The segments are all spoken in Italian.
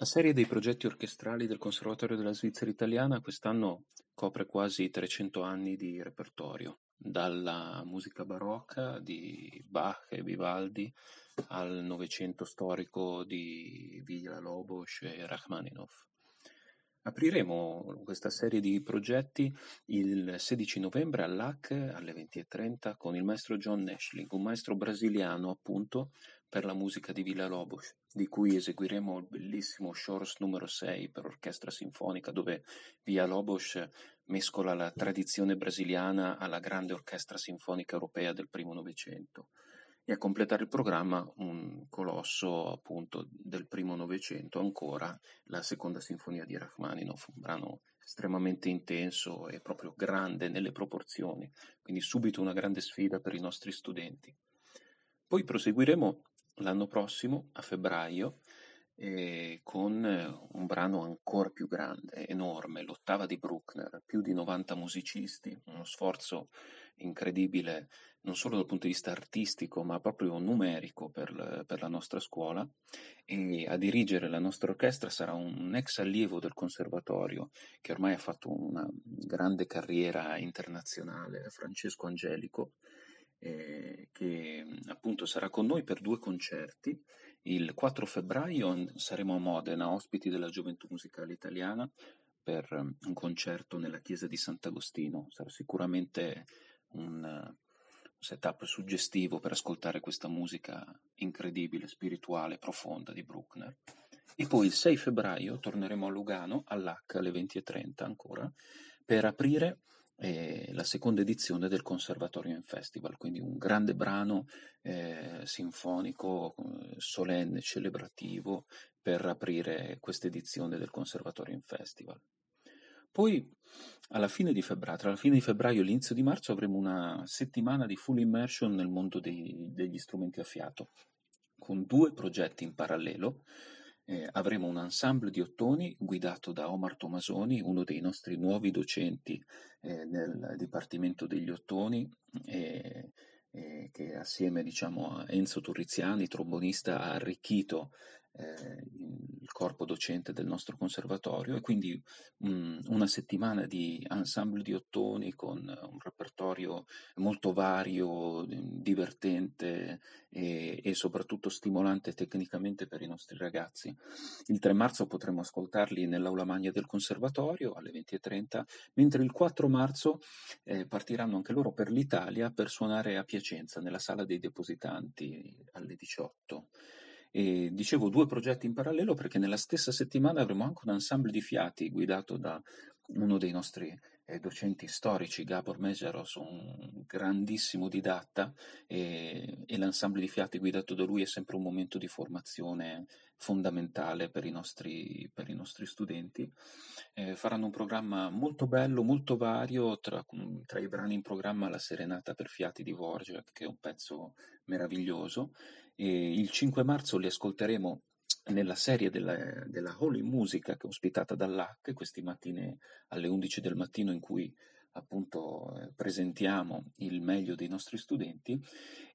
La serie dei progetti orchestrali del Conservatorio della Svizzera Italiana quest'anno copre quasi 300 anni di repertorio, dalla musica barocca di Bach e Vivaldi al Novecento storico di Villa-Lobos e Rachmaninoff. Apriremo questa serie di progetti il 16 novembre all'AC alle 20.30 con il maestro John Nashling, un maestro brasiliano appunto per la musica di Villa-Lobos, di cui eseguiremo il bellissimo Shores numero 6 per orchestra sinfonica, dove Villa-Lobos mescola la tradizione brasiliana alla grande orchestra sinfonica europea del primo Novecento. E a completare il programma un colosso appunto del primo Novecento, ancora la seconda sinfonia di Rachmaninoff, un brano estremamente intenso e proprio grande nelle proporzioni, quindi subito una grande sfida per i nostri studenti. Poi proseguiremo l'anno prossimo, a febbraio, eh, con un brano ancora più grande, enorme, l'ottava di Bruckner, più di 90 musicisti, uno sforzo incredibile non solo dal punto di vista artistico ma proprio numerico per, per, la nostra scuola e a dirigere la nostra orchestra sarà un ex allievo del conservatorio che ormai ha fatto una grande carriera internazionale, Francesco Angelico, eh, che appunto sarà con noi per due concerti. Il 4 febbraio saremo a Modena, ospiti della Gioventù Musicale Italiana, per un concerto nella chiesa di Sant'Agostino. Sarà sicuramente un setup suggestivo per ascoltare questa musica incredibile, spirituale, profonda di Bruckner. E poi il 6 febbraio torneremo a Lugano, all'H alle 20.30 ancora, per aprire eh, la seconda edizione del Conservatorium Festival, quindi un grande brano eh, sinfonico, eh, solenne, celebrativo per aprire questa edizione del Conservatorium Festival. Poi alla fine di febbraio, tra la fine di febbraio e l'inizio di marzo avremo una settimana di full immersion nel mondo dei, degli strumenti a fiato, con due progetti in parallelo eh, avremo un ensemble di ottoni guidato da Omar Tomasoni, uno dei nostri nuovi docenti eh, nel Dipartimento degli Ottoni, eh, che assieme diciamo, a Enzo Turriziani, trombonista, ha arricchito eh, il corpo docente del nostro conservatorio e quindi mh, una settimana di ensemble di ottoni con un repertorio molto vario, divertente e, e, soprattutto stimolante tecnicamente per i nostri ragazzi. Il 3 marzo potremo ascoltarli nell'aula magna del conservatorio alle 20.30, mentre il 4 marzo eh, partiranno anche loro per l'Italia per suonare a Piacenza nella sala dei depositanti alle 18. E dicevo due progetti in parallelo perché nella stessa settimana avremo anche un ensemble di fiati guidato da uno dei nostri eh, docenti storici, Gabor Meseros, un grandissimo didatta e, e l'ensemble di fiati guidato da lui è sempre un momento di formazione fondamentale per i nostri, per i nostri studenti. Eh, faranno un programma molto bello, molto vario, tra, tra, i brani in programma La Serenata per Fiati di Vorjak, che è un pezzo meraviglioso, e il 5 marzo li ascolteremo nella serie della, della Holy Musica che è ospitata dall'HAC queste mattine alle 11 del mattino in cui appunto eh, presentiamo il meglio dei nostri studenti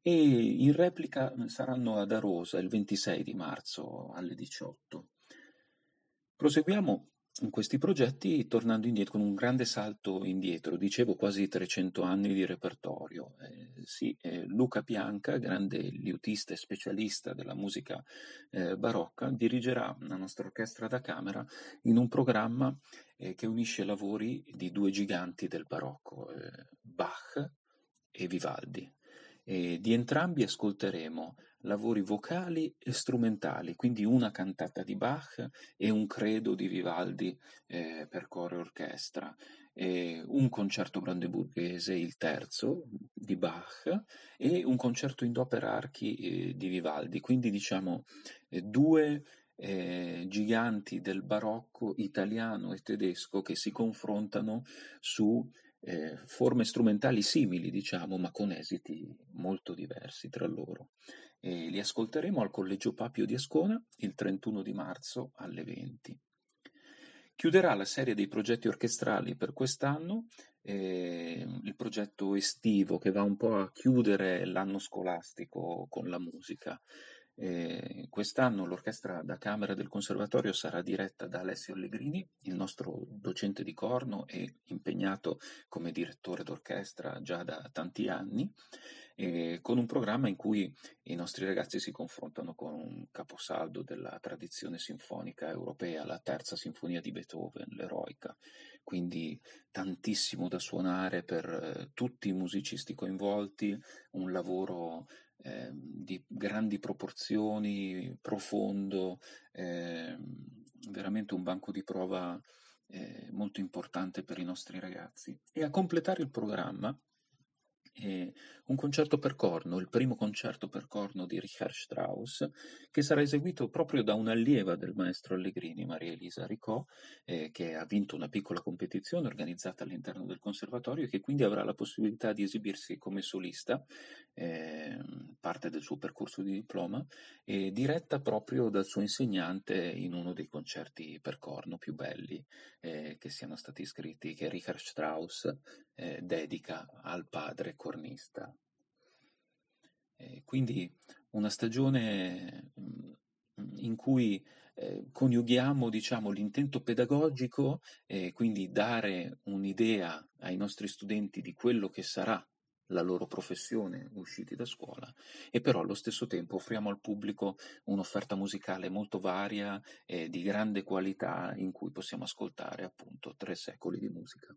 e in replica saranno ad Arosa il 26 di marzo alle 18. Proseguiamo in questi progetti, tornando indietro, con un grande salto indietro, dicevo quasi 300 anni di repertorio. Eh, sì, eh, Luca Pianca, grande liutista e specialista della musica eh, barocca, dirigerà la nostra orchestra da camera in un programma eh, che unisce lavori di due giganti del barocco, eh, Bach e Vivaldi. E di entrambi ascolteremo lavori vocali e strumentali, quindi una cantata di Bach e un credo di Vivaldi eh, per coro e orchestra, e un concerto brandeburghese, il terzo, di Bach, e un concerto in do per archi eh, di Vivaldi, quindi diciamo eh, due eh, giganti del barocco italiano e tedesco che si confrontano su eh, forme strumentali simili, diciamo, ma con esiti molto diversi tra loro e li ascolteremo al Collegio Papio di Ascona il 31 di marzo alle 20. Chiuderà la serie dei progetti orchestrali per quest'anno eh, il progetto estivo che va un po' a chiudere l'anno scolastico con la musica. Eh, quest'anno l'orchestra da camera del conservatorio sarà diretta da Alessio Allegrini, il nostro docente di corno e impegnato come direttore d'orchestra già da tanti anni, eh, con un programma in cui i nostri ragazzi si confrontano con un caposaldo della tradizione sinfonica europea, la terza sinfonia di Beethoven, l'eroica. Quindi tantissimo da suonare per eh, tutti i musicisti coinvolti, un lavoro eh, di grandi proporzioni, profondo, eh, veramente un banco di prova eh, molto importante per i nostri ragazzi. E a completare il programma eh, un concerto per corno, il primo concerto per corno di Richard Strauss, che sarà eseguito proprio da un'allieva del maestro Allegrini, Maria Elisa Ricò, eh, che ha vinto una piccola competizione organizzata all'interno del conservatorio e che quindi avrà la possibilità di esibirsi come solista, eh, parte del suo percorso di diploma, diretta proprio dal suo insegnante in uno dei concerti per corno più belli eh, che siano stati scritti, che Richard Strauss eh, dedica al padre cornista. Eh, quindi una stagione mm, in cui eh, coniughiamo diciamo, l'intento pedagogico, e quindi dare un'idea ai nostri studenti di quello che sarà la loro professione usciti da scuola e però allo stesso tempo offriamo al pubblico un'offerta musicale molto varia e di grande qualità in cui possiamo ascoltare appunto tre secoli di musica.